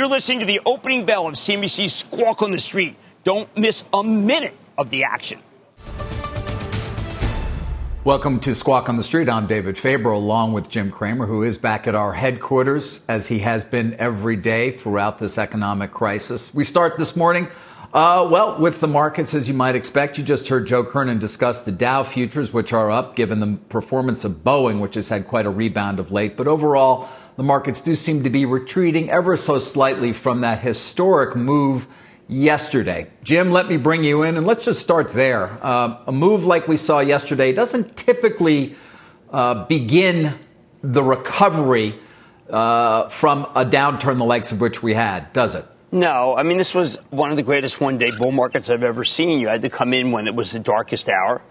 You're listening to the opening bell of CNBC's Squawk on the Street. Don't miss a minute of the action. Welcome to Squawk on the Street. I'm David Faber, along with Jim Cramer, who is back at our headquarters, as he has been every day throughout this economic crisis. We start this morning, uh, well, with the markets, as you might expect. You just heard Joe Kernan discuss the Dow futures, which are up, given the performance of Boeing, which has had quite a rebound of late. But overall, the markets do seem to be retreating ever so slightly from that historic move yesterday. Jim, let me bring you in, and let's just start there. Uh, a move like we saw yesterday doesn't typically uh, begin the recovery uh, from a downturn the likes of which we had, does it? No, I mean, this was one of the greatest one day bull markets I've ever seen. You had to come in when it was the darkest hour.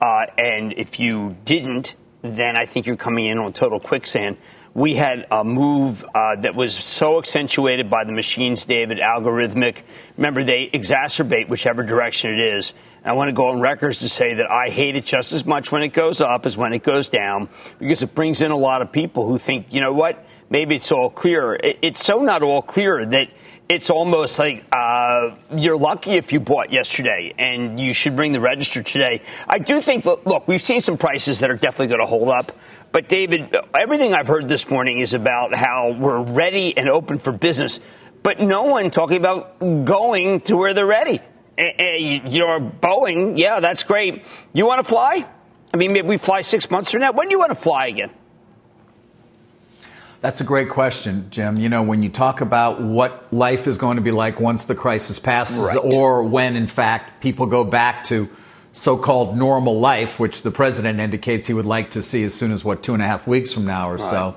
Uh, and if you didn't, then I think you're coming in on total quicksand we had a move uh, that was so accentuated by the machines, David, algorithmic. Remember, they exacerbate whichever direction it is. And I want to go on records to say that I hate it just as much when it goes up as when it goes down because it brings in a lot of people who think, you know what, maybe it's all clear. It's so not all clear that it's almost like uh, you're lucky if you bought yesterday and you should bring the register today. I do think, look, we've seen some prices that are definitely going to hold up. But, David, everything I've heard this morning is about how we're ready and open for business, but no one talking about going to where they're ready. Eh, eh, You're Boeing, yeah, that's great. You want to fly? I mean, maybe we fly six months from now. When do you want to fly again? That's a great question, Jim. You know, when you talk about what life is going to be like once the crisis passes, right. or when, in fact, people go back to so called normal life, which the president indicates he would like to see as soon as, what, two and a half weeks from now or right. so,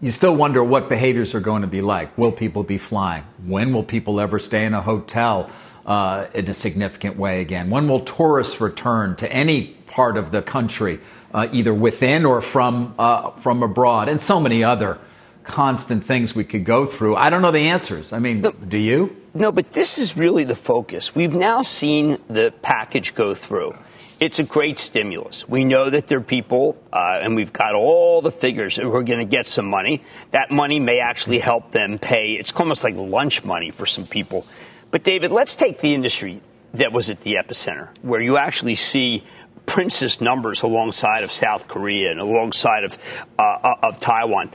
you still wonder what behaviors are going to be like. Will people be flying? When will people ever stay in a hotel uh, in a significant way again? When will tourists return to any part of the country, uh, either within or from, uh, from abroad? And so many other constant things we could go through. I don't know the answers. I mean, do you? No, but this is really the focus. We've now seen the package go through. It's a great stimulus. We know that there are people, uh, and we've got all the figures who are going to get some money. That money may actually help them pay. It's almost like lunch money for some people. But, David, let's take the industry that was at the epicenter, where you actually see princess numbers alongside of South Korea and alongside of, uh, of Taiwan.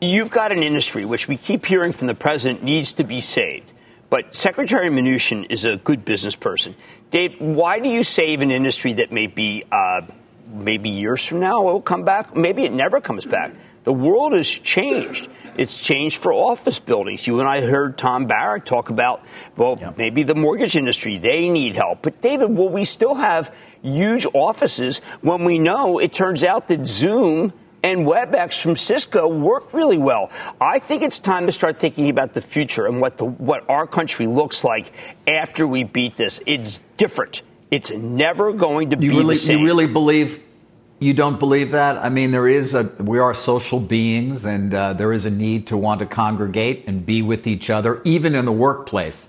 You've got an industry which we keep hearing from the president needs to be saved. But Secretary Mnuchin is a good business person. Dave, why do you save an industry that may be uh, maybe years from now will come back? Maybe it never comes back. The world has changed. It's changed for office buildings. You and I heard Tom Barrack talk about, well, yep. maybe the mortgage industry, they need help. But, David, will we still have huge offices when we know it turns out that Zoom and WebEx from Cisco work really well. I think it's time to start thinking about the future and what the what our country looks like after we beat this. It's different. It's never going to you be really, the same. You really believe you don't believe that? I mean, there is a we are social beings, and uh, there is a need to want to congregate and be with each other, even in the workplace.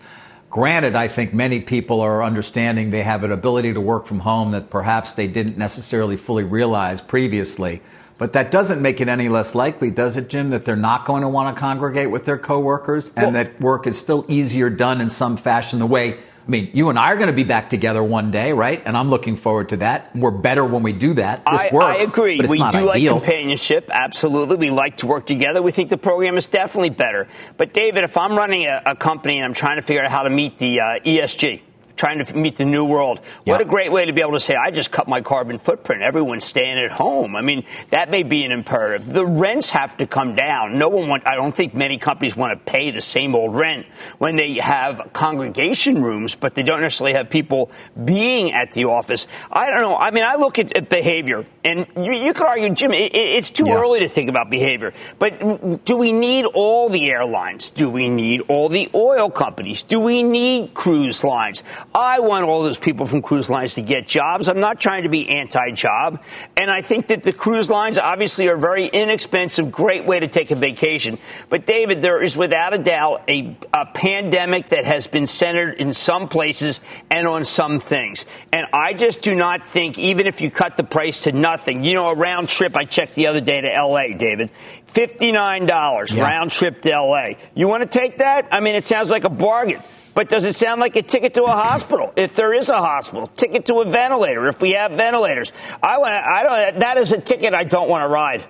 Granted, I think many people are understanding they have an ability to work from home that perhaps they didn't necessarily fully realize previously. But that doesn't make it any less likely, does it, Jim, that they're not going to want to congregate with their coworkers and well, that work is still easier done in some fashion the way I mean, you and I are going to be back together one day, right? And I'm looking forward to that. We're better when we do that. This I, works. I agree. we do ideal. like companionship. Absolutely. We like to work together. We think the program is definitely better. But, David, if I'm running a, a company and I'm trying to figure out how to meet the uh, ESG, trying to meet the new world. What a great way to be able to say, I just cut my carbon footprint. Everyone's staying at home. I mean, that may be an imperative. The rents have to come down. No one want, I don't think many companies want to pay the same old rent when they have congregation rooms, but they don't necessarily have people being at the office. I don't know. I mean, I look at, at behavior, and you, you, could argue, Jim, it, it's too yeah. early to think about behavior. But do we need all the airlines? Do we need all the oil companies? Do we need cruise lines? I want all those people from cruise lines to get jobs. I'm not trying to be anti job. And I think that the cruise lines obviously are very inexpensive, great way to take a vacation. But, David, there is without a doubt a, a pandemic that has been centered in some places and on some things. And I just do not think, even if you cut the price to nothing, you know, a round trip, I checked the other day to LA, David, $59 yeah. round trip to LA. You want to take that? I mean, it sounds like a bargain. But does it sound like a ticket to a hospital? If there is a hospital, ticket to a ventilator. If we have ventilators, I want. I don't. That is a ticket I don't want to ride.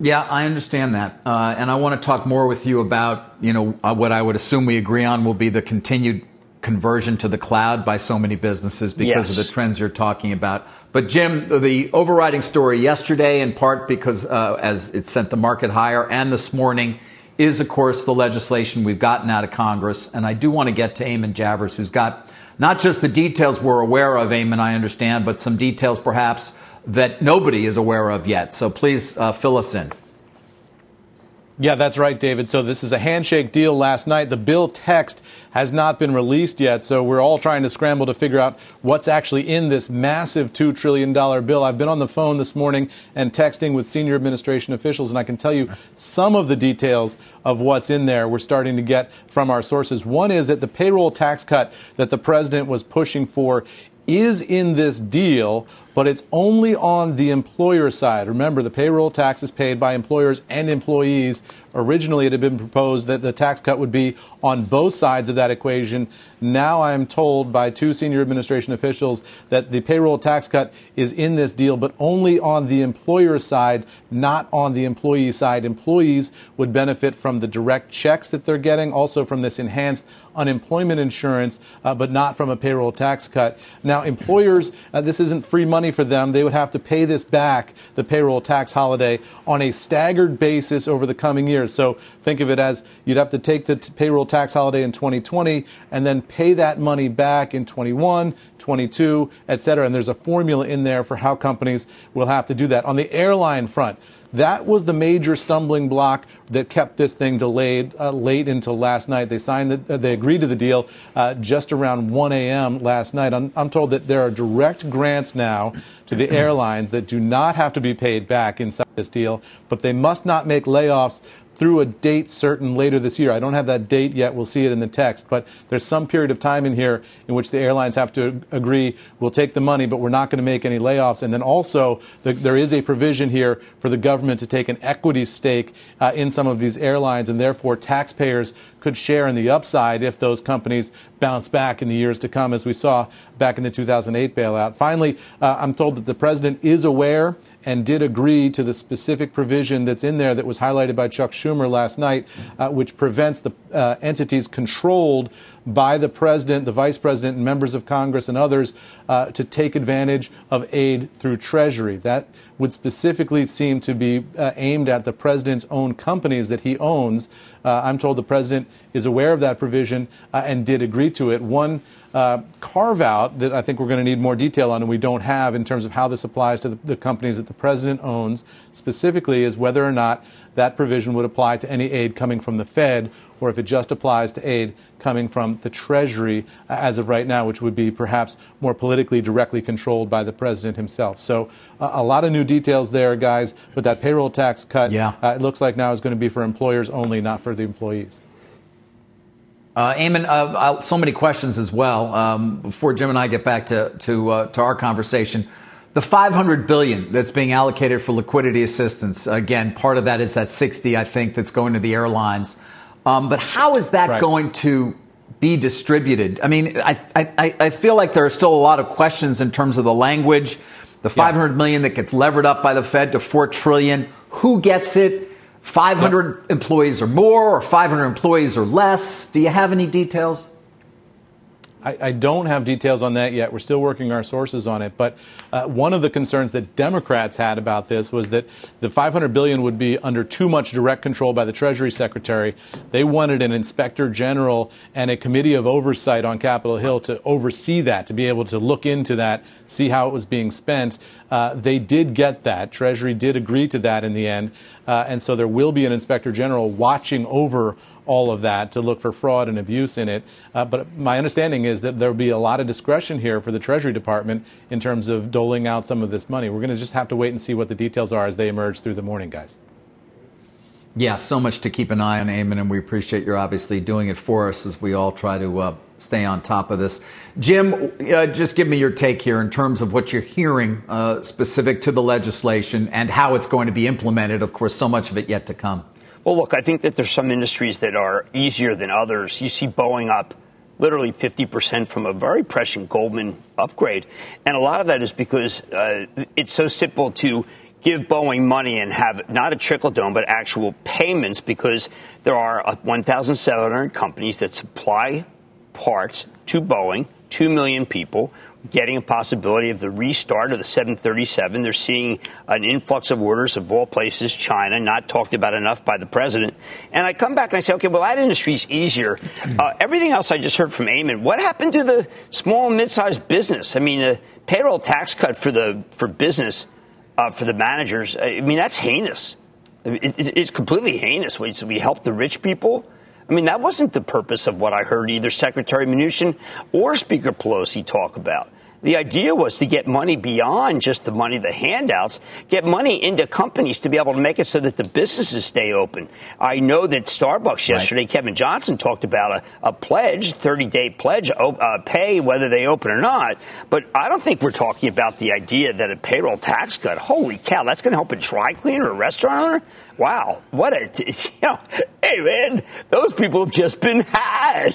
Yeah, I understand that, uh, and I want to talk more with you about you know uh, what I would assume we agree on will be the continued conversion to the cloud by so many businesses because yes. of the trends you're talking about. But Jim, the overriding story yesterday, in part because uh, as it sent the market higher, and this morning is, of course, the legislation we've gotten out of Congress. And I do want to get to Eamon Javers, who's got not just the details we're aware of, Eamon, I understand, but some details perhaps that nobody is aware of yet. So please uh, fill us in. Yeah, that's right, David. So this is a handshake deal last night. The bill text has not been released yet, so we're all trying to scramble to figure out what's actually in this massive $2 trillion bill. I've been on the phone this morning and texting with senior administration officials, and I can tell you some of the details of what's in there we're starting to get from our sources. One is that the payroll tax cut that the president was pushing for is in this deal, but it's only on the employer side. Remember, the payroll tax is paid by employers and employees. Originally, it had been proposed that the tax cut would be on both sides of that equation. Now I'm told by two senior administration officials that the payroll tax cut is in this deal, but only on the employer side, not on the employee side. Employees would benefit from the direct checks that they're getting, also from this enhanced unemployment insurance, uh, but not from a payroll tax cut. Now, employers, uh, this isn't free money for them. They would have to pay this back, the payroll tax holiday, on a staggered basis over the coming years. So think of it as you'd have to take the t- payroll tax holiday in 2020 and then pay that money back in 21, 22, et cetera. And there's a formula in there for how companies will have to do that. On the airline front, that was the major stumbling block that kept this thing delayed uh, late until last night. They signed, the, uh, they agreed to the deal uh, just around 1 a.m. last night. I'm, I'm, told that there are direct grants now to the airlines that do not have to be paid back inside this deal, but they must not make layoffs through a date certain later this year. I don't have that date yet. We'll see it in the text. But there's some period of time in here in which the airlines have to agree we'll take the money, but we're not going to make any layoffs. And then also, the, there is a provision here for the government to take an equity stake uh, in some of these airlines, and therefore taxpayers could share in the upside if those companies bounce back in the years to come, as we saw back in the 2008 bailout. Finally, uh, I'm told that the president is aware and did agree to the specific provision that's in there that was highlighted by Chuck Schumer last night, uh, which prevents the uh, entities controlled by the president, the vice president, and members of Congress and others uh, to take advantage of aid through Treasury. That would specifically seem to be uh, aimed at the president's own companies that he owns. Uh, I'm told the president is aware of that provision uh, and did agree to it. One uh, carve out that I think we're going to need more detail on and we don't have in terms of how this applies to the, the, companies that the president owns specifically is whether or not that provision would apply to any aid coming from the Fed or if it just applies to aid coming from the Treasury uh, as of right now, which would be perhaps more politically directly controlled by the president himself. So uh, a lot of new details there, guys. But that payroll tax cut, yeah. Uh, it looks like now is going to be for employers only, not for the employees. Uh, Eamon, uh, so many questions as well. Um, before Jim and I get back to to, uh, to our conversation, the 500 billion that's being allocated for liquidity assistance. Again, part of that is that 60, I think, that's going to the airlines. Um, but how is that right. going to be distributed? I mean, I, I, I feel like there are still a lot of questions in terms of the language. The 500 yeah. million that gets levered up by the Fed to 4 trillion. Who gets it? 500 yep. employees or more, or 500 employees or less? Do you have any details? I, I, don't have details on that yet. We're still working our sources on it. But uh, one of the concerns that Democrats had about this was that the 500 billion would be under too much direct control by the Treasury Secretary. They wanted an inspector general and a committee of oversight on Capitol Hill to oversee that, to be able to look into that, see how it was being spent. Uh, they did get that. Treasury did agree to that in the end. Uh, and so there will be an inspector general watching over all of that to look for fraud and abuse in it. Uh, but my understanding is that there will be a lot of discretion here for the Treasury Department in terms of doling out some of this money. We're going to just have to wait and see what the details are as they emerge through the morning, guys. Yeah, so much to keep an eye on, Eamon, and we appreciate you're obviously doing it for us as we all try to uh, stay on top of this. Jim, uh, just give me your take here in terms of what you're hearing uh, specific to the legislation and how it's going to be implemented. Of course, so much of it yet to come. Well, look, I think that there's some industries that are easier than others. You see Boeing up literally 50% from a very prescient Goldman upgrade. And a lot of that is because uh, it's so simple to give Boeing money and have not a trickle down, but actual payments because there are 1,700 companies that supply parts to Boeing, 2 million people getting a possibility of the restart of the 737. They're seeing an influx of orders of all places, China, not talked about enough by the president. And I come back and I say, okay, well, that industry is easier. Uh, everything else I just heard from Eamon, what happened to the small and mid-sized business? I mean, the payroll tax cut for the for business uh, for the managers. I mean, that's heinous. It's completely heinous. We help the rich people I mean, that wasn't the purpose of what I heard either Secretary Mnuchin or Speaker Pelosi talk about. The idea was to get money beyond just the money, the handouts, get money into companies to be able to make it so that the businesses stay open. I know that Starbucks yesterday, right. Kevin Johnson talked about a, a pledge, 30 day pledge, uh, pay whether they open or not. But I don't think we're talking about the idea that a payroll tax cut, holy cow, that's going to help a dry cleaner or a restaurant owner? Wow, what a, you know, hey man, those people have just been had.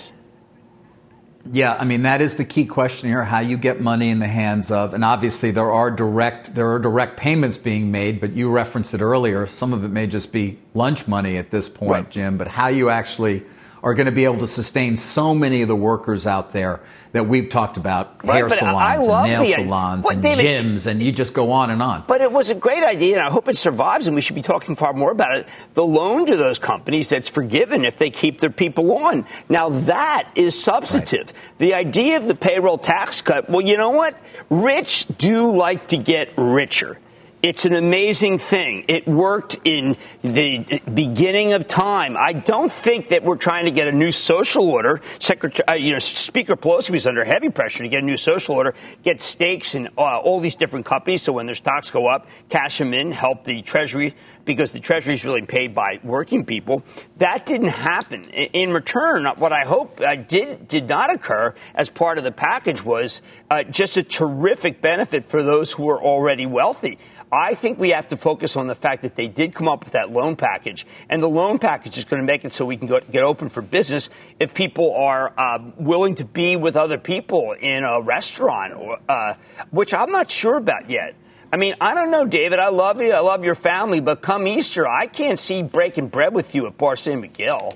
Yeah, I mean that is the key question here: how you get money in the hands of, and obviously there are direct there are direct payments being made, but you referenced it earlier. Some of it may just be lunch money at this point, right. Jim. But how you actually are going to be able to sustain so many of the workers out there that we've talked about right, hair salons and nail the, salons what, and David, gyms, and you just go on and on. But it was a great idea, and I hope it survives, and we should be talking far more about it. The loan to those companies that's forgiven if they keep their people on. Now, that is substantive. Right. The idea of the payroll tax cut, well, you know what? Rich do like to get richer. It's an amazing thing. It worked in the beginning of time. I don't think that we're trying to get a new social order. Secretary, uh, you know, Speaker Pelosi was under heavy pressure to get a new social order, get stakes in uh, all these different companies. So when their stocks go up, cash them in, help the Treasury because the Treasury is really paid by working people. That didn't happen. In return, what I hope uh, did did not occur as part of the package was uh, just a terrific benefit for those who are already wealthy. I think we have to focus on the fact that they did come up with that loan package, and the loan package is going to make it so we can go, get open for business if people are uh, willing to be with other people in a restaurant, or, uh, which I'm not sure about yet. I mean, I don't know, David. I love you. I love your family, but come Easter, I can't see breaking bread with you at Bar St. McGill.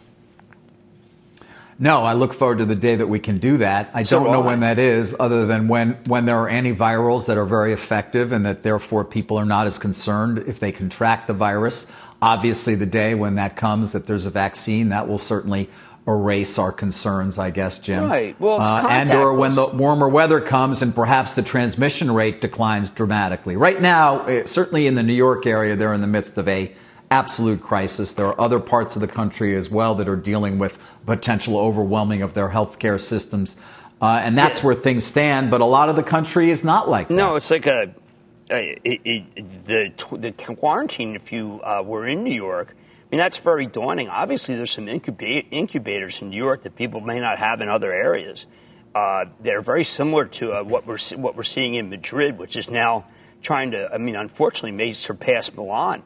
No, I look forward to the day that we can do that. I so don't know I. when that is, other than when, when there are antivirals that are very effective and that therefore people are not as concerned if they contract the virus. Obviously, the day when that comes, that there's a vaccine, that will certainly erase our concerns, I guess, Jim. Right. Well, uh, and or when the warmer weather comes and perhaps the transmission rate declines dramatically. Right now, eh, certainly in the New York area, they're in the midst of a absolute crisis. There are other parts of the country as well that are dealing with potential overwhelming of their healthcare systems. Uh, and that's yeah. where things stand. But a lot of the country is not like that. No, it's like a, a it, it, the the quarantine. If you uh, were in New York, I mean that's very daunting. Obviously, there's some incubate, incubators in New York that people may not have in other areas. Uh, they're very similar to uh, what we're what we're seeing in Madrid, which is now trying to. I mean, unfortunately, may surpass Milan.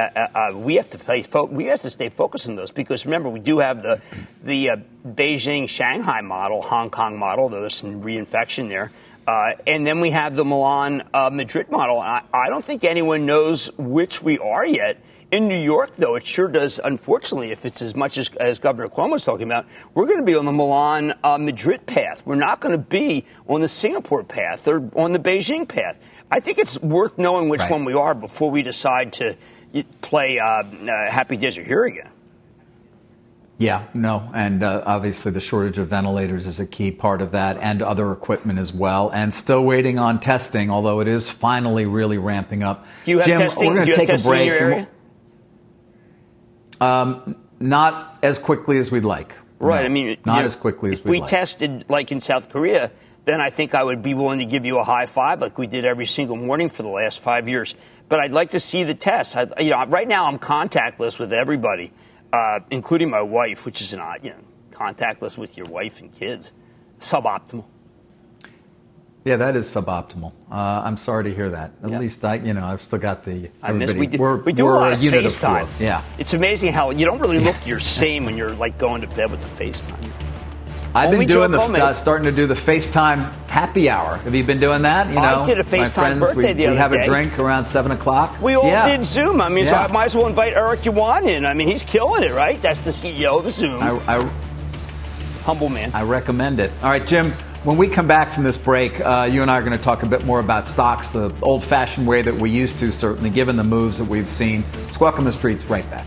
Uh, uh, uh, we have to play we have to stay focused on those because remember we do have the the uh, Beijing Shanghai model, Hong Kong model. There's some reinfection there, uh, and then we have the Milan uh, Madrid model. I, I, don't think anyone knows which we are yet In New York, though, it sure does, unfortunately, if it's as much as, as Governor Cuomo's talking about, we're going to be on the Milan uh, Madrid path. We're not going to be on the Singapore path or on the Beijing path. I think it's worth knowing which right. one we are before we decide to play uh, uh, Happy Days Are Here again. Yeah, no, and uh, obviously the shortage of ventilators is a key part of that, and other equipment as well. And still waiting on testing, although it is finally really ramping up. Do you have Jim, testing? we're going to take a break. Um, not as quickly as we'd like. Right. No, I mean, not you know, as quickly as we like. tested like in South Korea, then I think I would be willing to give you a high five like we did every single morning for the last five years. But I'd like to see the test. I, you know, right now I'm contactless with everybody uh, including my wife, which is not, you know, contactless with your wife and kids. Suboptimal. Yeah, that is suboptimal. Uh, I'm sorry to hear that. At least I, you know, I've still got the. I miss. We do, we're, we do a lot of FaceTime. Of yeah, it's amazing how you don't really look your same when you're like going to bed with the FaceTime. I've Only been doing the uh, starting to do the FaceTime happy hour. Have you been doing that? You know, I did a FaceTime friends, birthday we, the other We have day. a drink around seven o'clock. We all yeah. did Zoom. I mean, yeah. so I might as well invite Eric Yuan in. I mean, he's killing it, right? That's the CEO of Zoom. I, I, Humble man. I recommend it. All right, Jim. When we come back from this break, uh, you and I are going to talk a bit more about stocks, the old-fashioned way that we used to, certainly, given the moves that we've seen. Squawk on the streets. Right back.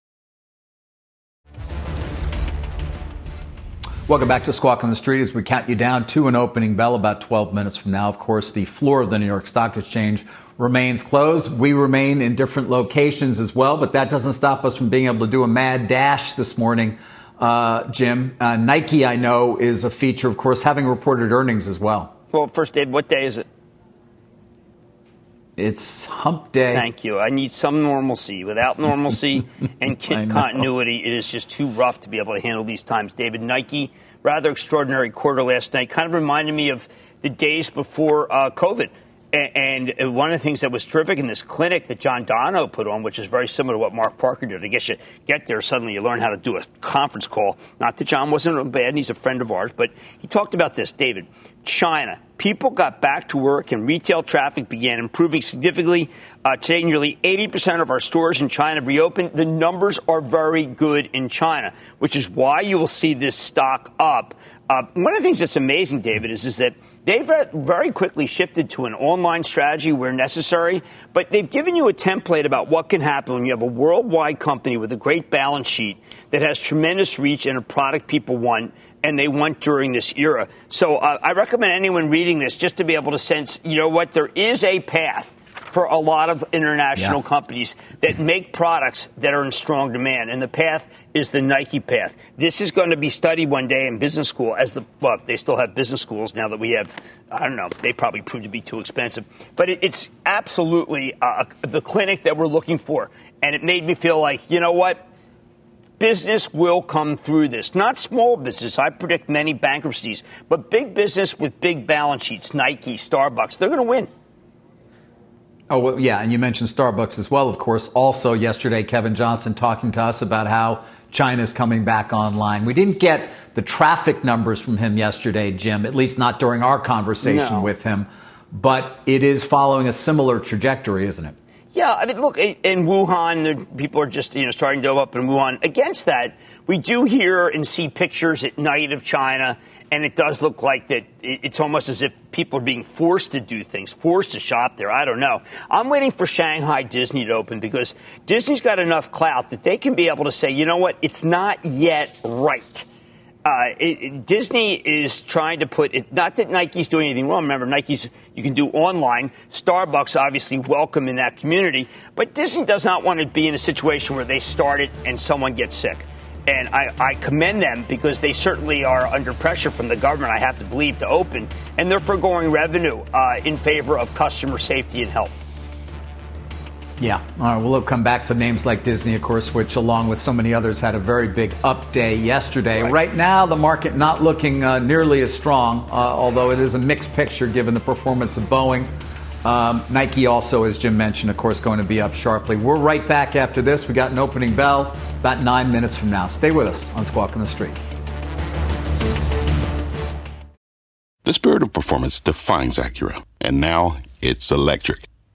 Welcome back to Squawk on the Street as we count you down to an opening bell about 12 minutes from now. Of course, the floor of the New York Stock Exchange remains closed. We remain in different locations as well, but that doesn't stop us from being able to do a mad dash this morning. Uh, Jim, uh, Nike, I know, is a feature, of course, having reported earnings as well. Well, first, Dave, what day is it? It's hump day. Thank you. I need some normalcy. Without normalcy and continuity, it is just too rough to be able to handle these times. David Nike, rather extraordinary quarter last night, kind of reminded me of the days before uh, COVID. And one of the things that was terrific in this clinic that John Donahoe put on, which is very similar to what Mark Parker did, I guess you get there, suddenly you learn how to do a conference call. Not that John wasn't bad, and he's a friend of ours, but he talked about this, David. China, people got back to work and retail traffic began improving significantly. Uh, today, nearly 80% of our stores in China have reopened. The numbers are very good in China, which is why you will see this stock up. Uh, one of the things that's amazing, David, is, is that they've very quickly shifted to an online strategy where necessary, but they've given you a template about what can happen when you have a worldwide company with a great balance sheet that has tremendous reach and a product people want and they want during this era. So uh, I recommend anyone reading this just to be able to sense, you know what, there is a path for a lot of international yeah. companies that make products that are in strong demand. And the path is the Nike path. This is going to be studied one day in business school as the, well, they still have business schools now that we have, I don't know, they probably proved to be too expensive. But it, it's absolutely uh, the clinic that we're looking for. And it made me feel like, you know what? business will come through this. Not small business. I predict many bankruptcies, but big business with big balance sheets, Nike, Starbucks, they're going to win. Oh, well, yeah, and you mentioned Starbucks as well, of course. Also, yesterday, Kevin Johnson talking to us about how China's coming back online. We didn't get the traffic numbers from him yesterday, Jim, at least not during our conversation no. with him, but it is following a similar trajectory, isn't it? Yeah, I mean, look, in Wuhan, people are just you know starting to go up in Wuhan. Against that, we do hear and see pictures at night of China, and it does look like that. It's almost as if people are being forced to do things, forced to shop there. I don't know. I'm waiting for Shanghai Disney to open because Disney's got enough clout that they can be able to say, you know what, it's not yet right uh, it, Disney is trying to put it, not that Nike's doing anything wrong. Remember, Nike's, you can do online. Starbucks, obviously, welcome in that community. But Disney does not want to be in a situation where they start it and someone gets sick. And I, I commend them because they certainly are under pressure from the government, I have to believe, to open. And they're foregoing revenue uh, in favor of customer safety and health. Yeah. All right. Well, we'll come back to names like Disney, of course, which, along with so many others, had a very big up day yesterday. Right, right now, the market not looking uh, nearly as strong, uh, although it is a mixed picture given the performance of Boeing. Um, Nike also, as Jim mentioned, of course, going to be up sharply. We're right back after this. We got an opening bell about nine minutes from now. Stay with us on Squawk on the Street. The spirit of performance defines Acura, and now it's electric.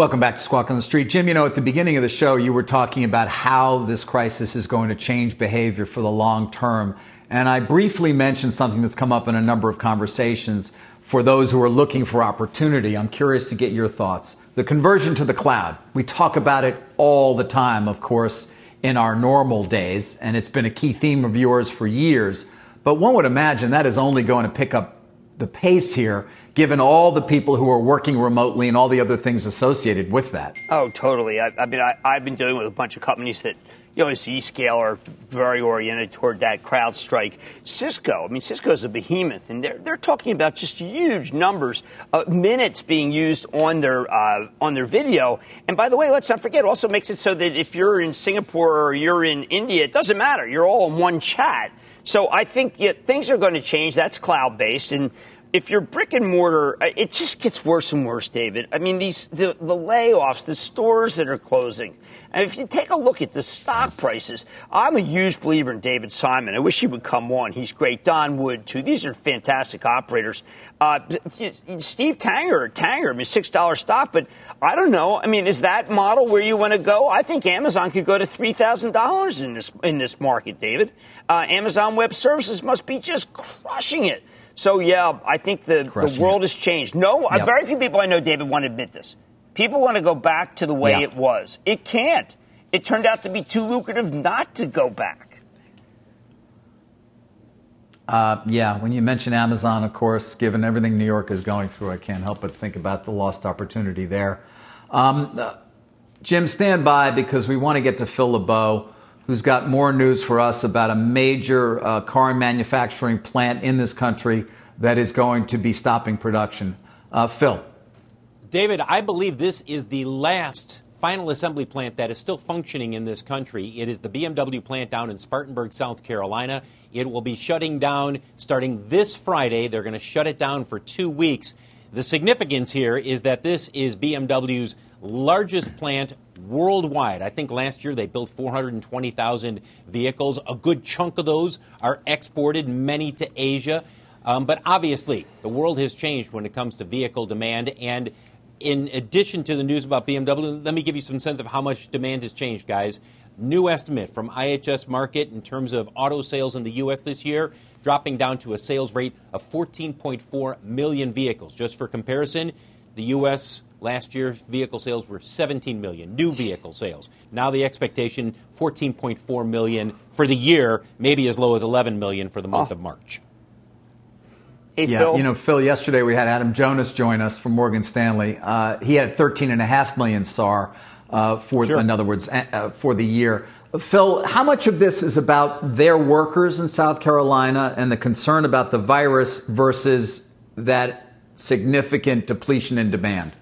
Welcome back to Squawk on the Street. Jim, you know, at the beginning of the show, you were talking about how this crisis is going to change behavior for the long term. And I briefly mentioned something that's come up in a number of conversations for those who are looking for opportunity. I'm curious to get your thoughts. The conversion to the cloud. We talk about it all the time, of course, in our normal days, and it's been a key theme of yours for years. But one would imagine that is only going to pick up the pace here, given all the people who are working remotely and all the other things associated with that. Oh, totally. I, I mean, I, I've been dealing with a bunch of companies that you know, Zscaler are very oriented toward that CrowdStrike. Cisco, I mean, Cisco is a behemoth, and they're, they're talking about just huge numbers, of minutes being used on their uh, on their video. And by the way, let's not forget, it also makes it so that if you're in Singapore or you're in India, it doesn't matter. You're all in one chat. So I think yeah, things are going to change. That's cloud based, and if you're brick and mortar, uh, it just gets worse and worse, David. I mean, these the, the layoffs, the stores that are closing. And if you take a look at the stock prices, I'm a huge believer in David Simon. I wish he would come on. He's great. Don Wood too. These are fantastic operators. Uh, Steve Tanger, Tanger, I mean, six dollar stock, but I don't know. I mean, is that model where you want to go? I think Amazon could go to three thousand dollars in this in this market, David. Uh, Amazon Web Services must be just crushing it. So, yeah, I think the, the world has changed. No, yep. very few people I know, David, want to admit this. People want to go back to the way it was. It can't. It turned out to be too lucrative not to go back. Uh, yeah, when you mention Amazon, of course, given everything New York is going through, I can't help but think about the lost opportunity there. Um, uh, Jim, stand by because we want to get to Phil LeBeau who's got more news for us about a major uh, car manufacturing plant in this country that is going to be stopping production. Uh, Phil. David, I believe this is the last final assembly plant that is still functioning in this country. It is the BMW plant down in Spartanburg, South Carolina. It will be shutting down starting this Friday. They're going to shut it down for two weeks. The significance here is that this is BMW's largest plant worldwide. I think last year they built 420,000 vehicles. A good chunk of those are exported, many to Asia. Um, but obviously, the world has changed when it comes to vehicle demand. And in addition to the news about BMW, let me give you some sense of how much demand has changed, guys. New estimate from IHS Markit in terms of auto sales in the U.S. this year, dropping down to a sales rate of 14.4 million vehicles. Just for comparison, the U.S. last year vehicle sales were 17 million new vehicle sales. Now the expectation 14.4 million for the year, maybe as low as 11 million for the month oh. of March. Hey, yeah, Phil. you know, Phil. Yesterday we had Adam Jonas join us from Morgan Stanley. Uh, he had 13 and a half million SAAR uh, for, sure. in other words, uh, for the year. Phil, how much of this is about their workers in South Carolina and the concern about the virus versus that significant depletion in demand?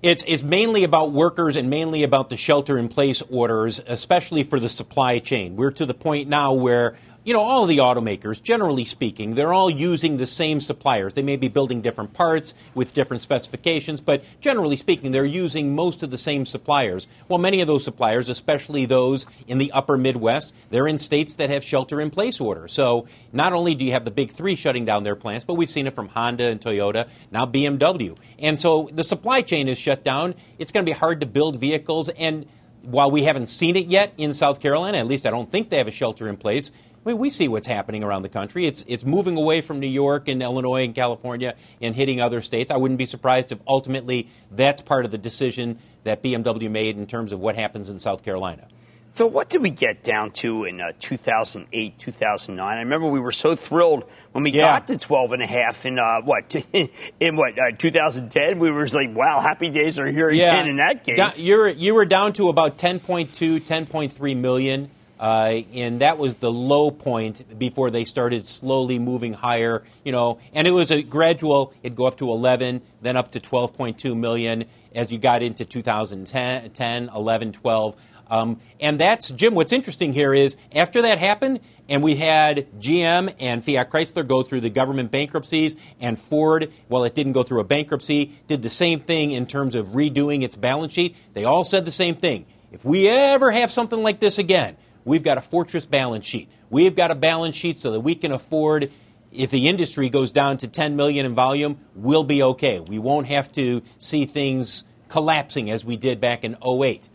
It's, it's mainly about workers and mainly about the shelter in place orders, especially for the supply chain. We're to the point now where you know, all the automakers, generally speaking, they're all using the same suppliers. They may be building different parts with different specifications, but generally speaking, they're using most of the same suppliers. Well, many of those suppliers, especially those in the upper Midwest, they're in states that have shelter in place orders. So not only do you have the big three shutting down their plants, but we've seen it from Honda and Toyota, now BMW. And so the supply chain is shut down. It's going to be hard to build vehicles. And while we haven't seen it yet in South Carolina, at least I don't think they have a shelter in place, I mean, we see what's happening around the country. It's, it's moving away from New York and Illinois and California and hitting other states. I wouldn't be surprised if ultimately that's part of the decision that BMW made in terms of what happens in South Carolina. Phil, what did we get down to in uh, 2008, 2009? I remember we were so thrilled when we yeah. got to 12 and a half in uh, what in what uh, 2010. We were like, wow, happy days are here yeah. again. In that case, were you were down to about 10.2, 10.3 million uh, and that was the low point before they started slowly moving higher. You know, and it was a gradual. It'd go up to 11, then up to 12.2 million as you got into 2010, 10, 11, 12. Um, and that's Jim. What's interesting here is after that happened, and we had GM and Fiat Chrysler go through the government bankruptcies, and Ford, while it didn't go through a bankruptcy, did the same thing in terms of redoing its balance sheet. They all said the same thing. If we ever have something like this again, We've got a fortress balance sheet. We've got a balance sheet so that we can afford if the industry goes down to 10 million in volume, we'll be okay. We won't have to see things collapsing as we did back in 08.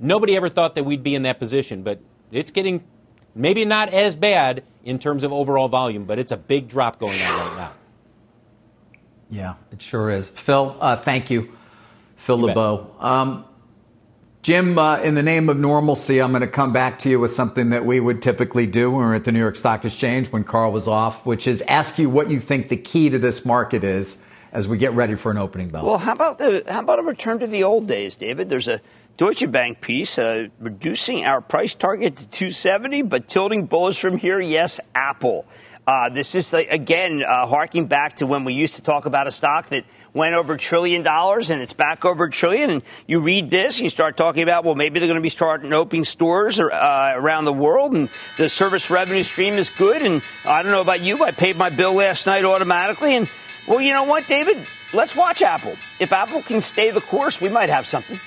Nobody ever thought that we'd be in that position, but it's getting maybe not as bad in terms of overall volume, but it's a big drop going on right now. Yeah, it sure is. Phil, uh, thank you. Phil you LeBeau. Um, Jim, uh, in the name of normalcy, I'm going to come back to you with something that we would typically do when we are at the New York Stock Exchange when Carl was off, which is ask you what you think the key to this market is as we get ready for an opening bell. Well, how about the how about a return to the old days, David? There's a Deutsche Bank piece uh, reducing our price target to 270, but tilting bullish from here. Yes, Apple. Uh, this is like, again uh, harking back to when we used to talk about a stock that went over a trillion dollars and it's back over a trillion. And you read this, you start talking about, well, maybe they're going to be starting opening stores or, uh, around the world, and the service revenue stream is good. And I don't know about you, I paid my bill last night automatically. And well, you know what, David? Let's watch Apple. If Apple can stay the course, we might have something.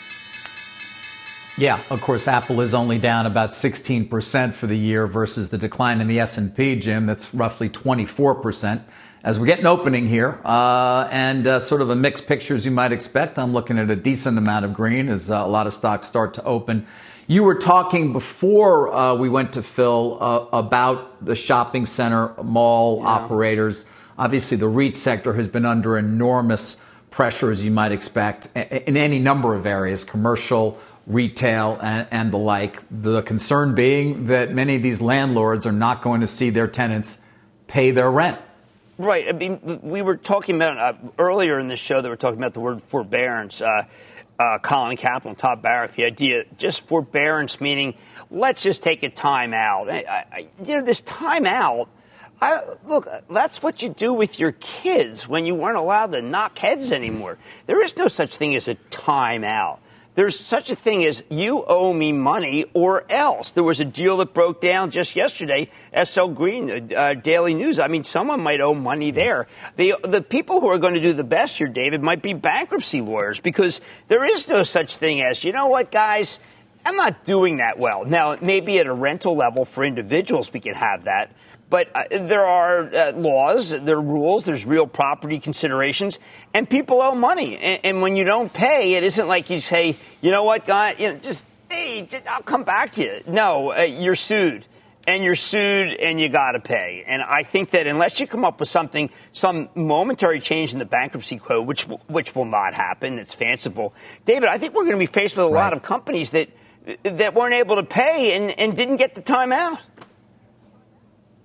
Yeah, of course, Apple is only down about 16% for the year versus the decline in the S&P, Jim. That's roughly 24% as we get an opening here uh, and uh, sort of a mixed picture as you might expect. I'm looking at a decent amount of green as uh, a lot of stocks start to open. You were talking before uh, we went to Phil uh, about the shopping center mall yeah. operators. Obviously, the REIT sector has been under enormous pressure, as you might expect, in any number of areas commercial, retail, and, and the like. The concern being that many of these landlords are not going to see their tenants pay their rent. Right. I mean, we were talking about uh, earlier in the show that we are talking about the word forbearance. Uh, uh, Colony Capital, Tom Barrack, the idea just forbearance meaning let's just take a time out. I, I, you know, this time out. I, look, that's what you do with your kids when you weren't allowed to knock heads anymore. There is no such thing as a time out. There's such a thing as you owe me money or else. There was a deal that broke down just yesterday. SL Green, uh, uh, Daily News. I mean, someone might owe money there. The the people who are going to do the best here, David, might be bankruptcy lawyers because there is no such thing as you know what, guys. I'm not doing that well. Now, maybe at a rental level for individuals, we can have that. But uh, there are uh, laws, there are rules, there's real property considerations, and people owe money. And, and, when you don't pay, it isn't like you say, you know what, guy, you know, just hey, just, I'll come back to you. No, uh, you're sued and you're sued and you got to pay. And I think that unless you come up with something, some momentary change in the bankruptcy code, which which will not happen, it's fanciful. David, I think we're going to be faced with a right. lot of companies that that weren't able to pay and, and didn't get the time out.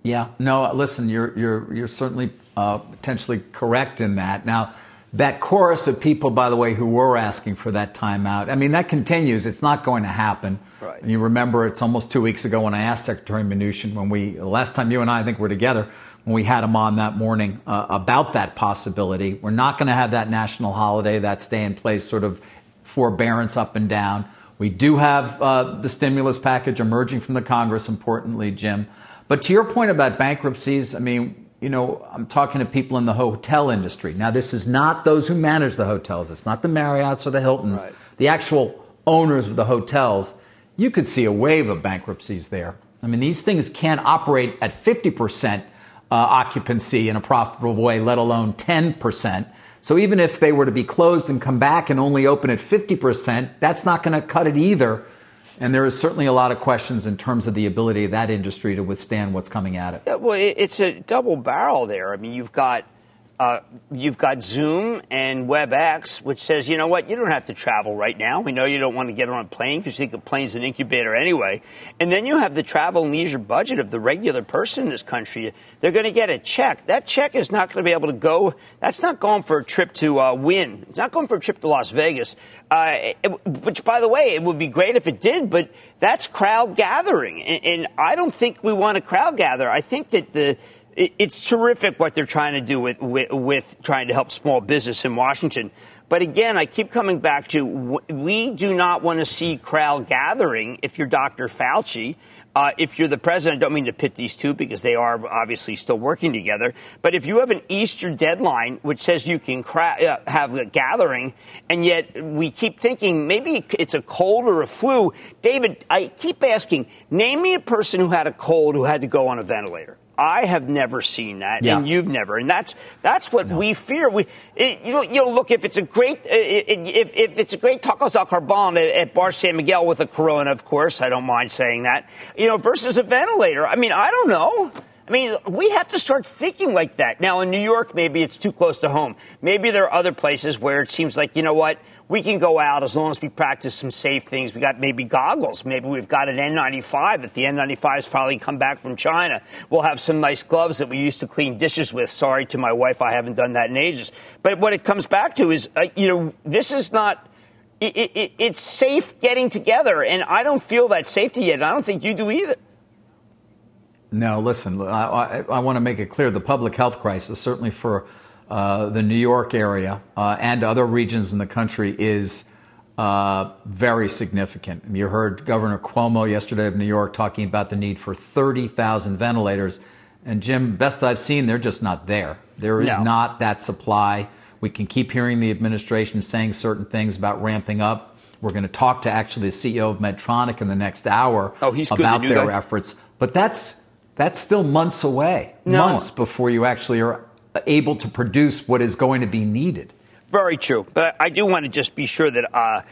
Yeah, no, listen, you're you're you're certainly uh, potentially correct in that. Now that chorus of people, by the way, who were asking for that timeout, I mean, that continues. It's not going to happen. Right. And you remember it's almost two weeks ago when I asked Secretary Mnuchin, when we, last time you and I, I think were together, when we had him on that morning uh, about that possibility. We're not going to have that national holiday, that stay in place sort of forbearance up and down. We do have uh, the stimulus package emerging from the Congress, importantly, Jim. But to your point about bankruptcies, I mean, you know, I'm talking to people in the hotel industry. Now, this is not those who manage the hotels. It's not the Marriotts or the Hiltons. Right. The actual owners of the hotels. You could see a wave of bankruptcies there. I mean, these things can't operate at 50% uh, occupancy in a profitable way, let alone 10%. So even if they were to be closed and come back and only open at 50%, that's not going to cut it either and there is certainly a lot of questions in terms of the ability of that industry to withstand what's coming at it. Yeah, well, it's a double barrel there. I mean, you've got uh, you've got Zoom and WebEx, which says, you know what, you don't have to travel right now. We know you don't want to get on a plane because you think a plane's an incubator anyway. And then you have the travel and leisure budget of the regular person in this country. They're going to get a check. That check is not going to be able to go. That's not going for a trip to uh, Wynn. It's not going for a trip to Las Vegas. Uh, it, which, by the way, it would be great if it did, but that's crowd gathering, and, and I don't think we want to crowd gather. I think that the it's terrific what they're trying to do with, with, with, trying to help small business in Washington. But again, I keep coming back to we do not want to see crowd gathering if you're Dr. Fauci. Uh, if you're the president, I don't mean to pit these two because they are obviously still working together. But if you have an Easter deadline which says you can cra- uh, have a gathering, and yet we keep thinking maybe it's a cold or a flu, David, I keep asking, name me a person who had a cold who had to go on a ventilator. I have never seen that, yeah. and you've never, and that's that's what no. we fear. We, it, you, know, look if it's a great if, if it's a great tacos al carbon at, at Bar San Miguel with a Corona, of course, I don't mind saying that. You know, versus a ventilator. I mean, I don't know. I mean, we have to start thinking like that. Now, in New York, maybe it's too close to home. Maybe there are other places where it seems like, you know what, we can go out as long as we practice some safe things. We got maybe goggles. Maybe we've got an N95. If the N95s finally come back from China, we'll have some nice gloves that we used to clean dishes with. Sorry to my wife, I haven't done that in ages. But what it comes back to is, uh, you know, this is not. It, it, it's safe getting together, and I don't feel that safety yet. I don't think you do either. No, listen, I, I, I, want to make it clear the public health crisis, certainly for uh, the New York area uh, and other regions in the country, is uh, very significant. You heard Governor Cuomo yesterday of New York talking about the need for 30,000 ventilators. And Jim, best I've seen, they're just not there. There is no. not that supply. We can keep hearing the administration saying certain things about ramping up. We're going to talk to actually the CEO of Medtronic in the next hour oh, about their guy. efforts. But that's that's still months away, no. months before you actually are able to produce what is going to be needed. Very true. But I do want to just be sure that uh,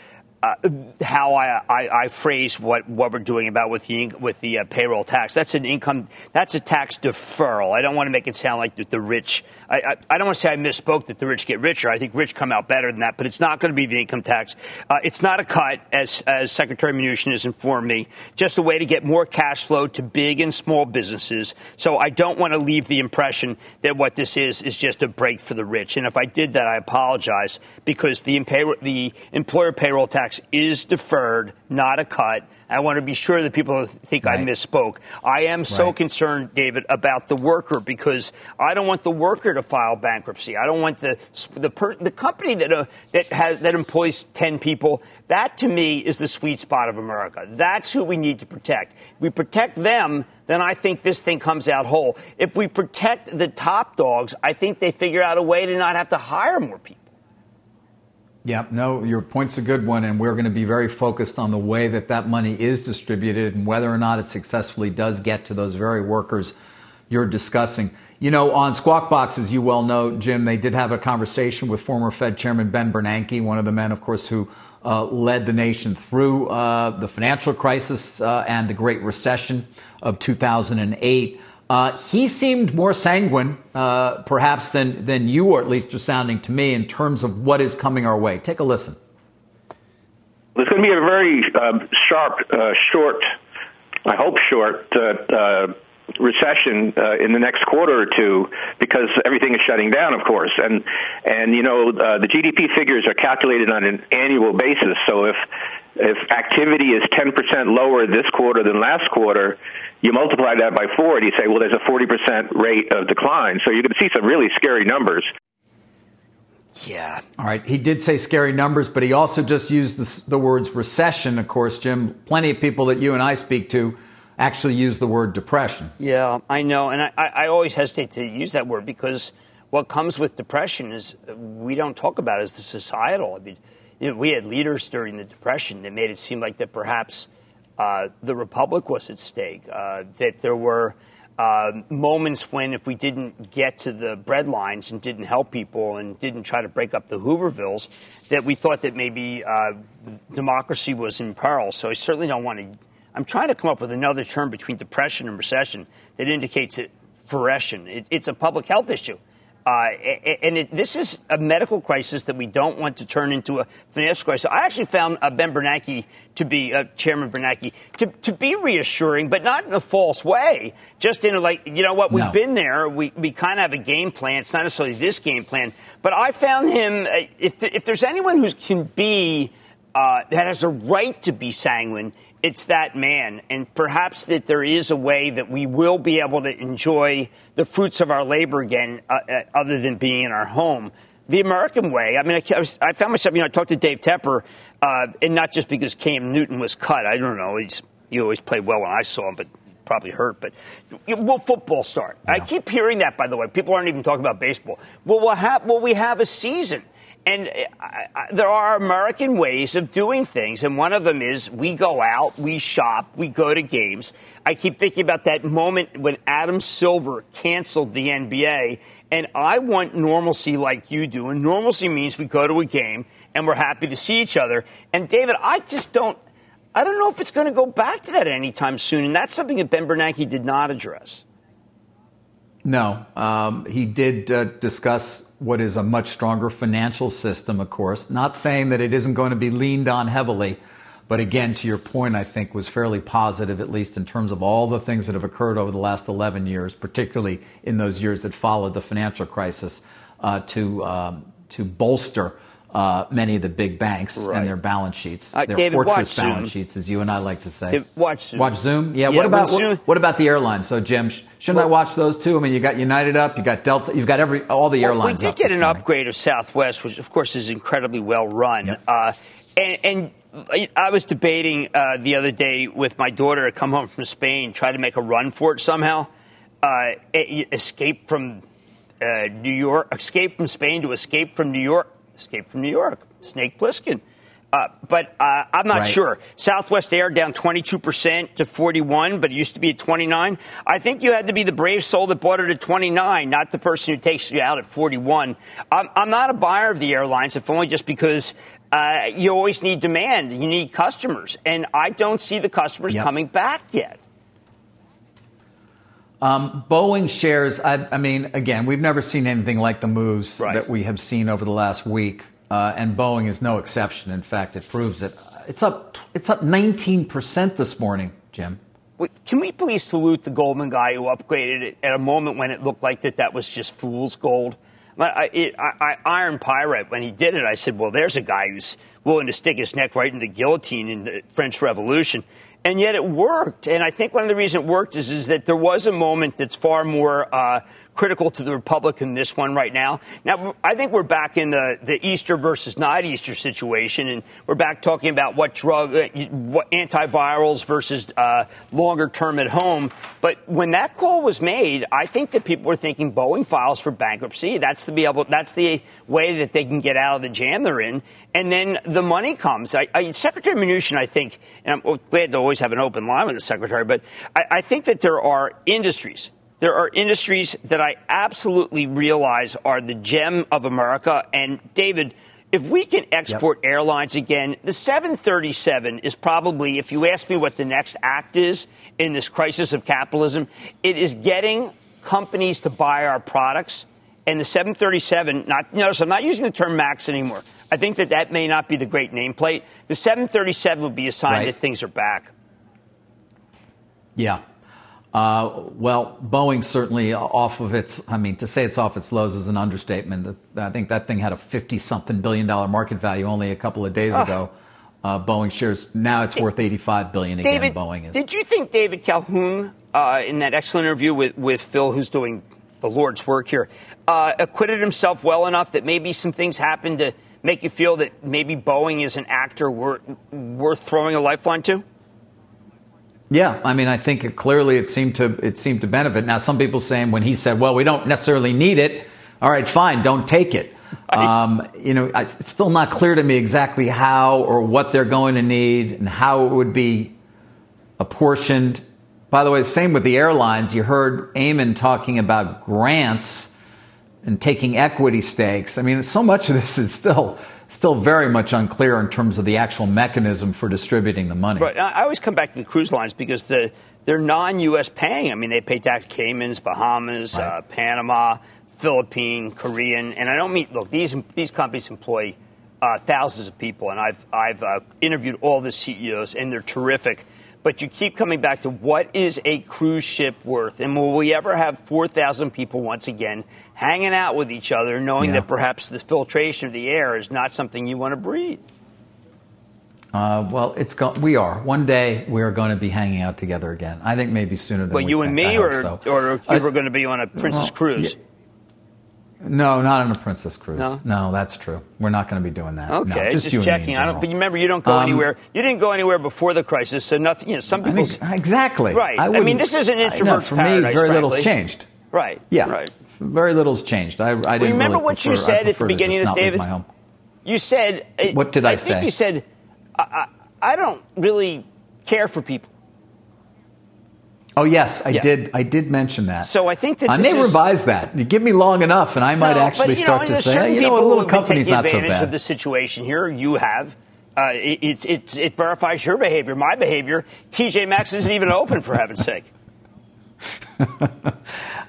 uh, how I, I, I, phrase what, what we're doing about with the with the uh, payroll tax. That's an income. That's a tax deferral. I don't want to make it sound like the, the rich. I, I, I, don't want to say I misspoke that the rich get richer. I think rich come out better than that. But it's not going to be the income tax. Uh, it's not a cut, as as Secretary Mnuchin has informed me. Just a way to get more cash flow to big and small businesses. So I don't want to leave the impression that what this is is just a break for the rich. And if I did that, I apologize because the the employer payroll tax tax is deferred, not a cut. I want to be sure that people think right. I misspoke. I am so right. concerned, David, about the worker because I don't want the worker to file bankruptcy. I don't want the the, per, the company that uh, that has that employs ten people. That to me is the sweet spot of America. That's who we need to protect. We protect them, then I think this thing comes out whole. If we protect the top dogs, I think they figure out a way to not have to hire more people. Yeah, no, your point's a good one, and we're going to be very focused on the way that that money is distributed and whether or not it successfully does get to those very workers you're discussing. You know, on Squawk Box, as you well know, Jim, they did have a conversation with former Fed Chairman Ben Bernanke, one of the men, of course, who uh, led the nation through uh, the financial crisis uh, and the Great Recession of 2008. Uh, he seemed more sanguine, uh, perhaps, than, than you, or at least are sounding to me, in terms of what is coming our way. Take a listen. There's going to be a very uh, sharp, short, I hope short, recession uh, in the next quarter or two because everything is shutting down, of course. And and you know uh, the GDP figures are calculated on an annual basis. So if if activity is 10% lower this quarter than last quarter, you multiply that by four, and you say, well, there's a 40% rate of decline. So you're going to see some really scary numbers. Yeah. All right. He did say scary numbers, but he also just used the, the words recession, of course, Jim. Plenty of people that you and I speak to actually use the word depression. Yeah, I know. And I, I always hesitate to use that word because what comes with depression is uh, we don't talk about it as the societal. I mean, you know, we had leaders during the Depression that made it seem like that perhaps uh, the Republic was at stake, uh, that there were uh, moments when if we didn't get to the bread lines and didn't help people and didn't try to break up the Hoovervilles, that we thought that maybe uh, democracy was in peril. So I certainly don't want to I'm trying to come up with another term between depression and recession that indicates it. Foression. It, it's a public health issue. Uh, and it, this is a medical crisis that we don't want to turn into a financial crisis. I actually found uh, Ben Bernanke to be, uh, Chairman Bernanke, to, to be reassuring, but not in a false way. Just in a like, you know what, we've no. been there. We, we kind of have a game plan. It's not necessarily this game plan. But I found him, uh, if, if there's anyone who can be, uh, that has a right to be sanguine, it's that man. And perhaps that there is a way that we will be able to enjoy the fruits of our labor again, uh, uh, other than being in our home. The American way. I mean, I, was, I found myself, you know, I talked to Dave Tepper, uh, and not just because Cam Newton was cut. I don't know. He's, he always played well when I saw him, but probably hurt. But will football start? Yeah. I keep hearing that, by the way. People aren't even talking about baseball. Well, we'll have, well, we have a season. And I, there are American ways of doing things, and one of them is we go out, we shop, we go to games. I keep thinking about that moment when Adam Silver canceled the NBA, and I want normalcy like you do. And normalcy means we go to a game and we're happy to see each other. And David, I just don't, I don't know if it's going to go back to that anytime soon, and that's something that Ben Bernanke did not address. No, um, he did uh, discuss what is a much stronger financial system, of course. Not saying that it isn't going to be leaned on heavily, but again, to your point, I think was fairly positive, at least in terms of all the things that have occurred over the last 11 years, particularly in those years that followed the financial crisis, uh, to um, to bolster uh, many of the big banks right. and their balance sheets, uh, their David, fortress balance Zoom. sheets, as you and I like to say. David, watch Zoom. Watch Zoom. Yeah. yeah what about what, what, about the airlines? So, Jim, shouldn't well, I watch those too? I mean, you got United up, you got Delta, you've got every all the airlines. Well, we did get an morning. upgrade of Southwest, which of course is incredibly well run. Yep. Uh, and, and, I was debating uh, the other day with my daughter to come home from Spain, try to make a run for it somehow, uh, escape from uh, New York, escape from Spain to escape from New York, escape from New York. Snake Plissken. Uh, but uh, I'm not right. sure. Southwest Air down 22% to 41, but it used to be at 29. I think you had to be the brave soul that bought it at 29, not the person who takes you out at 41. I'm, I'm not a buyer of the airlines, if only just because uh, you always need demand. You need customers. And I don't see the customers yep. coming back yet. Um, Boeing shares, I, I, mean, again, we've never seen anything like the moves right. that we have seen over the last week uh, and Boeing is no exception. In fact, it proves it. It's up. It's up 19% this morning, Jim. Can we please salute the Goldman guy who upgraded it at a moment when it looked like that that was just fool's gold? I, it, I, I Iron Pirate, when he did it, I said, well, there's a guy who's willing to stick his neck right in the guillotine in the French Revolution. And yet it worked. And I think one of the reasons it worked is, is that there was a moment that's far more uh, critical to the Republican this one right now. Now, I think we're back in the, the Easter versus not Easter situation, and we're back talking about what drug, uh, what antivirals versus uh, longer term at home. But when that call was made, I think that people were thinking Boeing files for bankruptcy. That's the be able, that's the way that they can get out of the jam they're in. And then the money comes. I, I, Secretary Mnuchin, I think, and I'm glad to always have an open line with the secretary, but I, I think that there are industries there are industries that I absolutely realize are the gem of America. And David, if we can export yep. airlines again, the 737 is probably, if you ask me what the next act is in this crisis of capitalism, it is getting companies to buy our products. And the 737, not, notice I'm not using the term MAX anymore. I think that that may not be the great nameplate. The 737 would be a sign right. that things are back. Yeah. Uh, well, Boeing certainly off of its, I mean, to say it's off its lows is an understatement. I think that thing had a 50 something billion dollar market value only a couple of days ago. Uh, Boeing shares, now it's worth 85 billion again. David, Boeing is. Did you think David Calhoun, uh, in that excellent interview with, with Phil, who's doing the Lord's work here, uh, acquitted himself well enough that maybe some things happened to make you feel that maybe Boeing is an actor worth, worth throwing a lifeline to? Yeah, I mean, I think it, clearly it seemed to it seemed to benefit. Now, some people saying when he said, "Well, we don't necessarily need it," all right, fine, don't take it. Um, you know, I, it's still not clear to me exactly how or what they're going to need and how it would be apportioned. By the way, same with the airlines. You heard Eamon talking about grants and taking equity stakes. I mean, so much of this is still still very much unclear in terms of the actual mechanism for distributing the money. Right. I always come back to the cruise lines because the, they're non-U.S. paying. I mean, they pay tax Caymans, Bahamas, right. uh, Panama, Philippine, Korean, and I don't mean look these these companies employ uh, thousands of people, and I've I've uh, interviewed all the CEOs, and they're terrific. But you keep coming back to what is a cruise ship worth, and will we ever have four thousand people once again hanging out with each other, knowing yeah. that perhaps the filtration of the air is not something you want to breathe. Uh, well, it's go- we are. One day we are going to be hanging out together again. I think maybe sooner than well, you think. and me, or so. or you were going to be on a Princess well, Cruise. No, not on a Princess Cruise. No, no that's true. We're not going to be doing that. Okay, no, just, just checking. I don't. But remember, you don't go um, anywhere. You didn't go anywhere before the crisis, so nothing. You know, some people exactly right. I, I, mean, this is an introvert's no, for paradise. me, very frankly. little's changed. Right. Yeah. Right. Very little's changed. I, I didn't remember really what prefer, you said at the beginning of this, David. You said. Uh, what did I, I say? I think you said, I, I, I, don't really care for people. Oh yes, I yeah. did. I did mention that. So I think that I may is, revise that. You give me long enough, and I might no, actually but, start know, to say, you know, a little company's not so bad. of the situation here. You have. Uh, it, it, it verifies your behavior, my behavior. TJ Maxx isn't even open, for heaven's sake.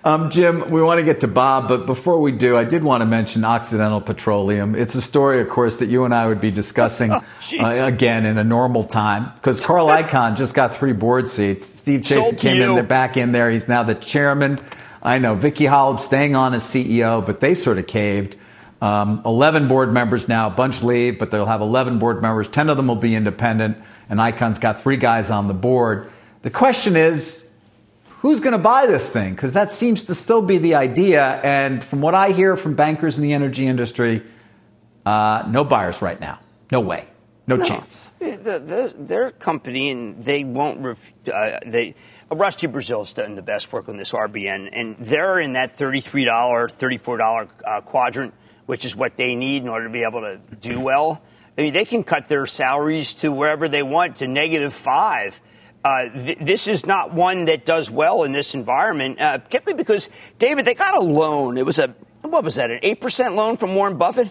um, Jim, we want to get to Bob, but before we do, I did want to mention Occidental Petroleum. It's a story, of course, that you and I would be discussing oh, uh, again in a normal time because Carl Icahn just got three board seats. Steve Chazen came in, back in there. He's now the chairman. I know Vicki Hollub staying on as CEO, but they sort of caved. Um, 11 board members now, a bunch leave, but they'll have 11 board members. 10 of them will be independent, and Icahn's got three guys on the board. The question is, who's going to buy this thing? Because that seems to still be the idea. And from what I hear from bankers in the energy industry, uh, no buyers right now. No way. No, no. chance. The, the, their company, and they won't. Ref, uh, they Rusty Braziel's done the best work on this RBN, and they're in that thirty-three dollar, thirty-four dollar uh, quadrant, which is what they need in order to be able to do well. I mean, they can cut their salaries to wherever they want to negative five uh, th- this is not one that does well in this environment, uh, particularly because, David, they got a loan. It was a, what was that, an 8% loan from Warren Buffett?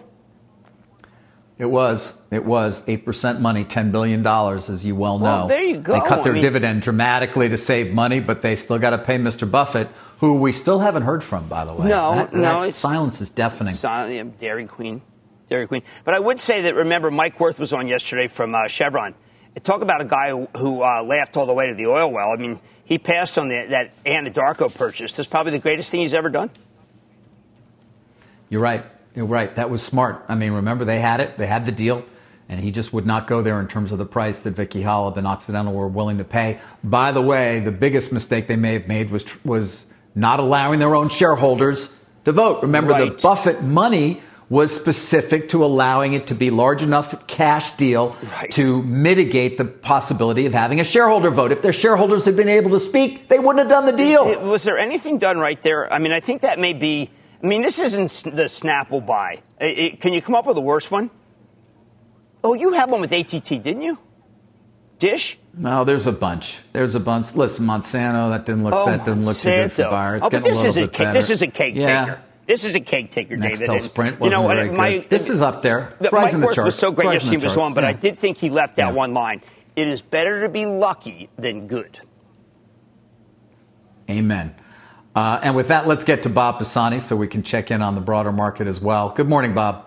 It was. It was 8% money, $10 billion, as you well know. Well, there you go. They cut their I mean, dividend dramatically to save money, but they still got to pay Mr. Buffett, who we still haven't heard from, by the way. No, that, no. That silence is deafening. Silent, yeah, Dairy Queen. Dairy Queen. But I would say that, remember, Mike Wirth was on yesterday from uh, Chevron talk about a guy who, who uh, laughed all the way to the oil well. I mean, he passed on the, that Anadarko purchase. That's probably the greatest thing he's ever done. You're right. You're right. That was smart. I mean, remember they had it. They had the deal, and he just would not go there in terms of the price that Vicki Hollub and Occidental were willing to pay. By the way, the biggest mistake they may have made was was not allowing their own shareholders to vote. Remember, right. the Buffett money was specific to allowing it to be large enough cash deal right. to mitigate the possibility of having a shareholder vote. If their shareholders had been able to speak, they wouldn't have done the deal. Was there anything done right there? I mean, I think that may be. I mean, this isn't the Snapple buy. It, it, can you come up with a worse one? Oh, you had one with ATT, didn't you? Dish? No, there's a bunch. There's a bunch. Listen, Monsanto, that didn't look oh, that didn't look too good for buyers. Oh, but this is a cake, this is a cake yeah. taker. This is a cake taker, Next David. Sprint you know what? My, this is up there. It's Mike the was so great yesterday. He was on, but yeah. I did think he left out yeah. one line. It is better to be lucky than good. Amen. Uh, and with that, let's get to Bob Pisani so we can check in on the broader market as well. Good morning, Bob.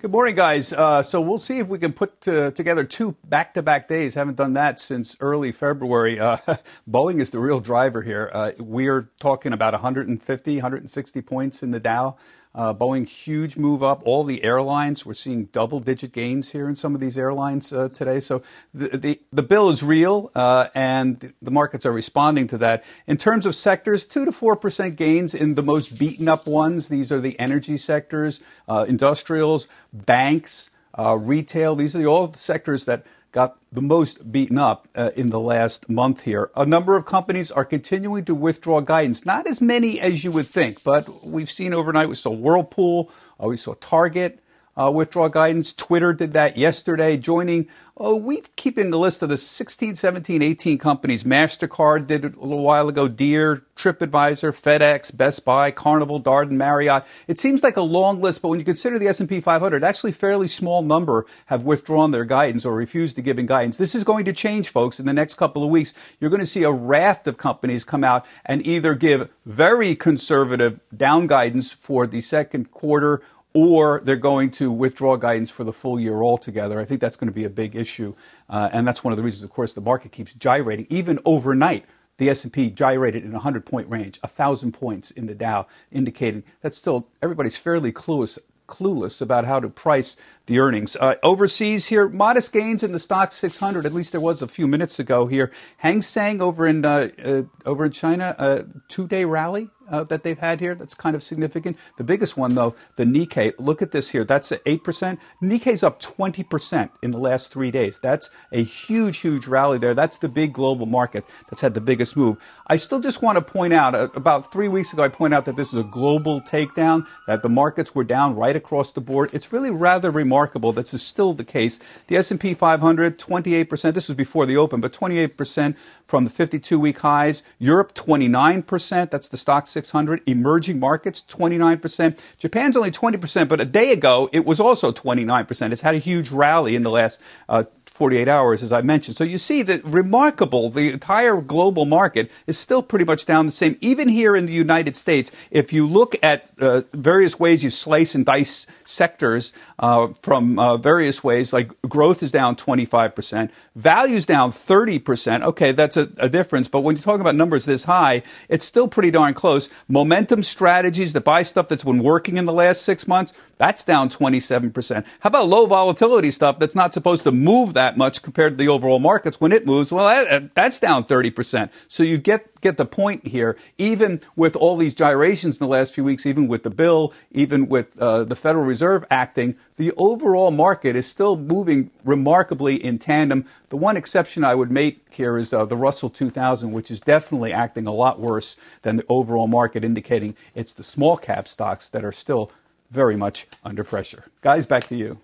Good morning, guys. Uh, so we'll see if we can put uh, together two back-to-back days. Haven't done that since early February. Uh, Boeing is the real driver here. Uh, we're talking about 150, 160 points in the Dow. Uh, Boeing, huge move up. All the airlines, we're seeing double digit gains here in some of these airlines uh, today. So the, the, the, bill is real, uh, and the markets are responding to that. In terms of sectors, 2 to 4% gains in the most beaten up ones. These are the energy sectors, uh, industrials, banks, uh, retail. These are the, all the sectors that got the most beaten up uh, in the last month here. A number of companies are continuing to withdraw guidance. Not as many as you would think, but we've seen overnight. We saw Whirlpool, uh, we saw Target uh, withdraw guidance. Twitter did that yesterday, joining. Oh, we're keeping the list of the 16, 17, 18 companies. MasterCard did it a little while ago. Deere, TripAdvisor, FedEx, Best Buy, Carnival, Darden, Marriott. It seems like a long list, but when you consider the S&P 500, actually fairly small number have withdrawn their guidance or refused to give in guidance. This is going to change, folks. In the next couple of weeks, you're going to see a raft of companies come out and either give very conservative down guidance for the second quarter or they're going to withdraw guidance for the full year altogether. I think that's going to be a big issue, uh, and that's one of the reasons, of course, the market keeps gyrating. Even overnight, the S&P gyrated in a 100-point range, 1,000 points in the Dow, indicating that still everybody's fairly clueless clueless about how to price the earnings. Uh, overseas here, modest gains in the Stoxx 600. At least there was a few minutes ago here. Hang Seng over in uh, uh, over in China, a two-day rally uh, that they've had here. That's kind of significant. The biggest one, though, the Nikkei. Look at this here. That's at 8%. Nikkei's up 20% in the last three days. That's a huge, huge rally there. That's the big global market that's had the biggest move. I still just want to point out, uh, about three weeks ago, I point out that this is a global takedown, that the markets were down right across the board. It's really rather remarkable. This is still the case. The S&P 500, 28%. This was before the open, but 28% from the 52-week highs. Europe, 29%. That's the Stoxx 600. Emerging markets, 29%. Japan's only 20%, but a day ago, it was also 29%. It's had a huge rally in the last uh, 48 hours, as I mentioned. So you see that remarkable, the entire global market is still pretty much down the same. Even here in the United States, if you look at uh, various ways you slice and dice sectors uh, from uh, various ways, like growth is down 25%, value's down 30%. Okay, that's a, a difference. But when you're talking about numbers this high, it's still pretty darn close. Momentum strategies that buy stuff that's been working in the last six months, that's down 27%. How about low volatility stuff that's not supposed to move that much compared to the overall markets? When it moves, well, that, that's down 30%. So you get, get the point here. Even with all these gyrations in the last few weeks, even with the bill, even with uh, the Federal Reserve acting, the overall market is still moving remarkably in tandem. The one exception I would make here is uh, the Russell 2000, which is definitely acting a lot worse than the overall market, indicating it's the small cap stocks that are still very much under pressure. Guys, back to you.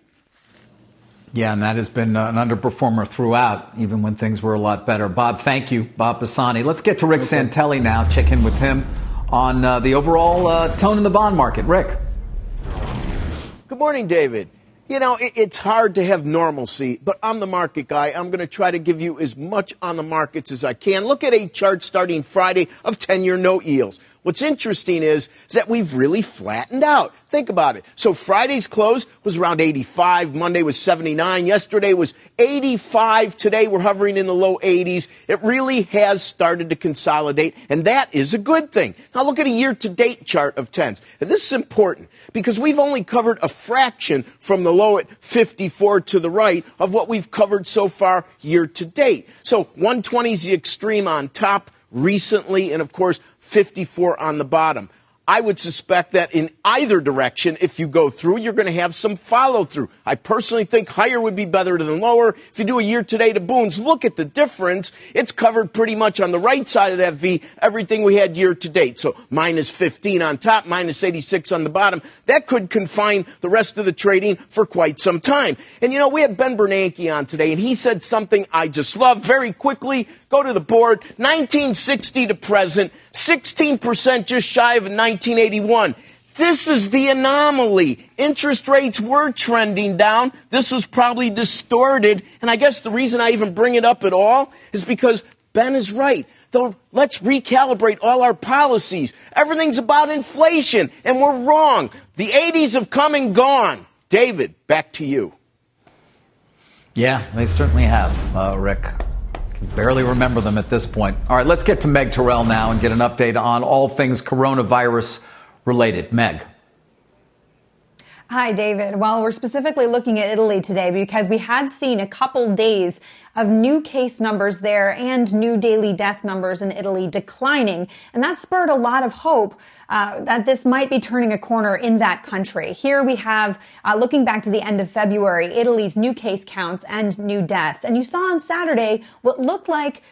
Yeah, and that has been an underperformer throughout, even when things were a lot better. Bob, thank you. Bob Pisani. Let's get to Rick okay. Santelli now, check in with him on uh, the overall uh, tone in the bond market. Rick. Good morning, David. You know, it, it's hard to have normalcy, but I'm the market guy. I'm going to try to give you as much on the markets as I can. Look at a chart starting Friday of 10 year note yields. What's interesting is, is that we've really flattened out. Think about it. So Friday's close was around 85. Monday was 79. Yesterday was 85. Today we're hovering in the low 80s. It really has started to consolidate, and that is a good thing. Now look at a year to date chart of 10s. And this is important because we've only covered a fraction from the low at 54 to the right of what we've covered so far year to date. So 120 is the extreme on top recently, and of course, 54 on the bottom. I would suspect that in either direction, if you go through, you're going to have some follow through. I personally think higher would be better than lower. If you do a year today to Bunds, look at the difference. It's covered pretty much on the right side of that V, everything we had year to date. So minus 15 on top, minus 86 on the bottom. That could confine the rest of the trading for quite some time. And you know, we had Ben Bernanke on today and he said something I just love very quickly. Go to the board. 1960 to present, 16% just shy of 1981. This is the anomaly. Interest rates were trending down. This was probably distorted. And I guess the reason I even bring it up at all is because Ben is right. So let's recalibrate all our policies. Everything's about inflation, and we're wrong. The 80s have come and gone. David, back to you. Yeah, they certainly have, uh, Rick. Barely remember them at this point. All right, let's get to Meg Terrell now and get an update on all things coronavirus related. Meg. Hi, David. Well, we're specifically looking at Italy today because we had seen a couple days of new case numbers there and new daily death numbers in Italy declining. And that spurred a lot of hope uh, that this might be turning a corner in that country. Here we have, uh, looking back to the end of February, Italy's new case counts and new deaths. And you saw on Saturday what looked like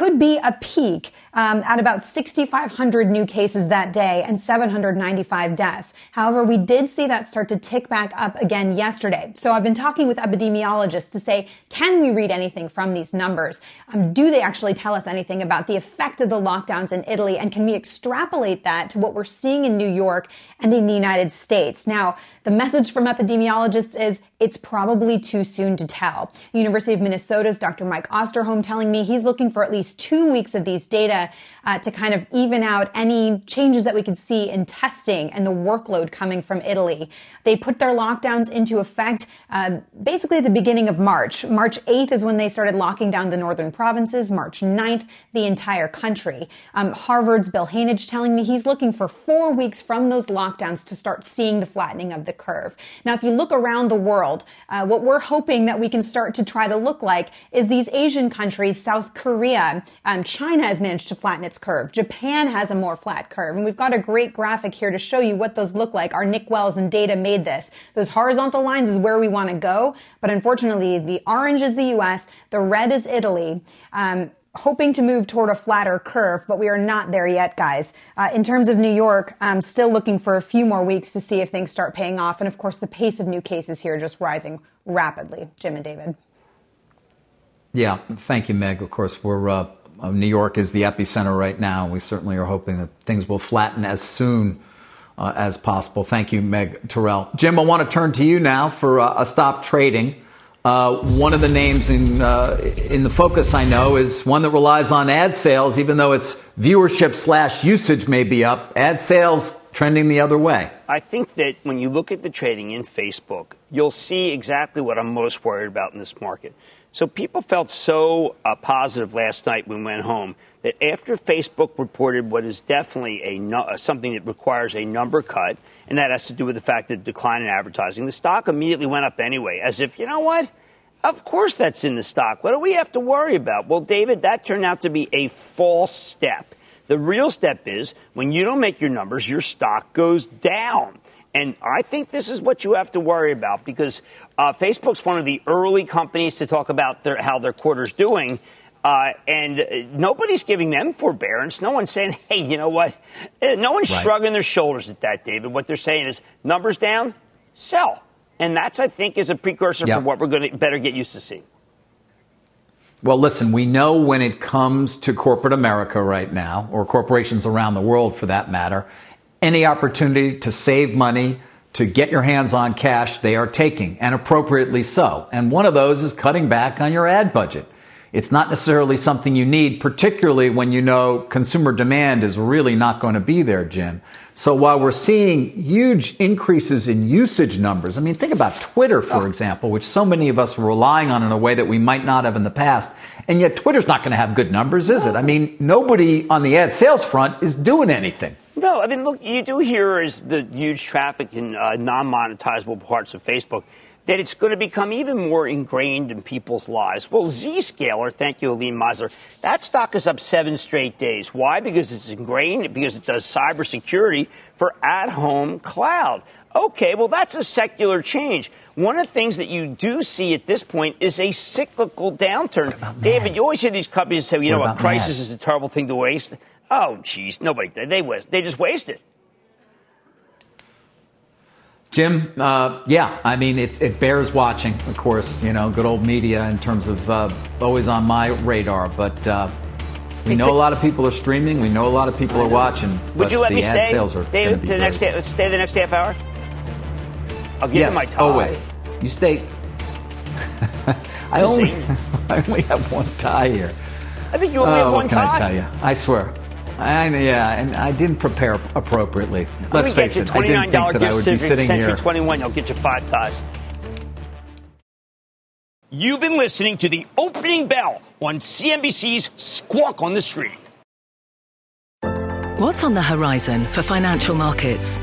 could be a peak um, at about 6,500 new cases that day and 795 deaths. However, we did see that start to tick back up again yesterday. So I've been talking with epidemiologists to say, can we read anything from these numbers? Um, do they actually tell us anything about the effect of the lockdowns in Italy? And can we extrapolate that to what we're seeing in New York and in the United States? Now, the message from epidemiologists is it's probably too soon to tell. University of Minnesota's Dr. Mike Osterholm telling me he's looking for at least two weeks of these data uh, to kind of even out any changes that we could see in testing and the workload coming from Italy. They put their lockdowns into effect uh, basically at the beginning of March. March 8th is when they started locking down the northern provinces. March 9th, the entire country. Um, Harvard's Bill Hanage telling me he's looking for four weeks from those lockdowns to start seeing the flattening of the curve. Now, if you look around the world, world. Uh, what we're hoping that we can start to try to look like is these Asian countries, South Korea, um, China has managed to flatten its curve. Japan has a more flat curve. And we've got a great graphic here to show you what those look like. Our Nick Wells and data made this. Those horizontal lines is where we want to go. But unfortunately, the orange is the US, the red is Italy. Um, hoping to move toward a flatter curve, but we are not there yet, guys. Uh, in terms of New York, I'm still looking for a few more weeks to see if things start paying off. And of course, the pace of new cases here just rising rapidly. Jim and David. Yeah, thank you, Meg. Of course, we're uh, New York is the epicenter right now. We certainly are hoping that things will flatten as soon uh, as possible. Thank you, Meg Terrell. Jim, I want to turn to you now for uh, a stop trading. Uh, one of the names in uh, in the focus I know is one that relies on ad sales, even though its viewership slash usage may be up. Ad sales trending the other way. I think that when you look at the trading in Facebook, you'll see exactly what I'm most worried about in this market. So people felt so uh, positive last night when we went home that after Facebook reported what is definitely a uh, something that requires a number cut, and that has to do with the fact that decline in advertising, the stock immediately went up anyway, as if you know what. Of course, that's in the stock. What do we have to worry about? Well, David, that turned out to be a false step. The real step is when you don't make your numbers, your stock goes down. And I think this is what you have to worry about because uh, Facebook's one of the early companies to talk about their, how their quarter's doing. Uh, and nobody's giving them forbearance. No one's saying, hey, you know what? Uh, no one's right. shrugging their shoulders at that, David. What they're saying is numbers down, sell. And that's, I think, is a precursor yep. for what we're going to better get used to seeing. Well, listen, we know when it comes to corporate America right now, or corporations around the world for that matter, any opportunity to save money, to get your hands on cash, they are taking, and appropriately so. And one of those is cutting back on your ad budget. It's not necessarily something you need, particularly when you know consumer demand is really not going to be there, Jim. So while we're seeing huge increases in usage numbers, I mean, think about Twitter, for oh. example, which so many of us are relying on in a way that we might not have in the past. And yet Twitter's not going to have good numbers, is it? I mean, nobody on the ad sales front is doing anything. No, I mean, look, you do hear is the huge traffic in uh, non monetizable parts of Facebook. that it's going to become even more ingrained in people's lives. Well, Zscaler, thank you, Aline Meisler, that stock is up seven straight days. Why? Because it's ingrained, because it does cybersecurity for at home cloud. Okay, well, that's a secular change. One of the things that you do see at this point is a cyclical downturn. David, you always hear these companies say, you what know, a crisis mad? is a terrible thing to waste. Oh, geez, nobody, they waste, they just waste it. Jim, uh, yeah, I mean, it bears watching, of course, you know, good old media in terms of uh, always on my radar. But uh, we know a lot of people are streaming. We know a lot of people are watching. Would you let the me stay? Sales are stay be the next stay the next half hour. I'll give yes, you my tie. always. You stay. I only, see. I only have one tie here. I think you only oh, have one what can tie. I tell you? I swear. I, yeah, and I didn't prepare appropriately. Let Let's face it. I didn't think that I would be sitting Century here. twenty one. I'll get you five ties. You've been listening to the opening bell on CNBC's Squawk on the Street. What's on the horizon for financial markets?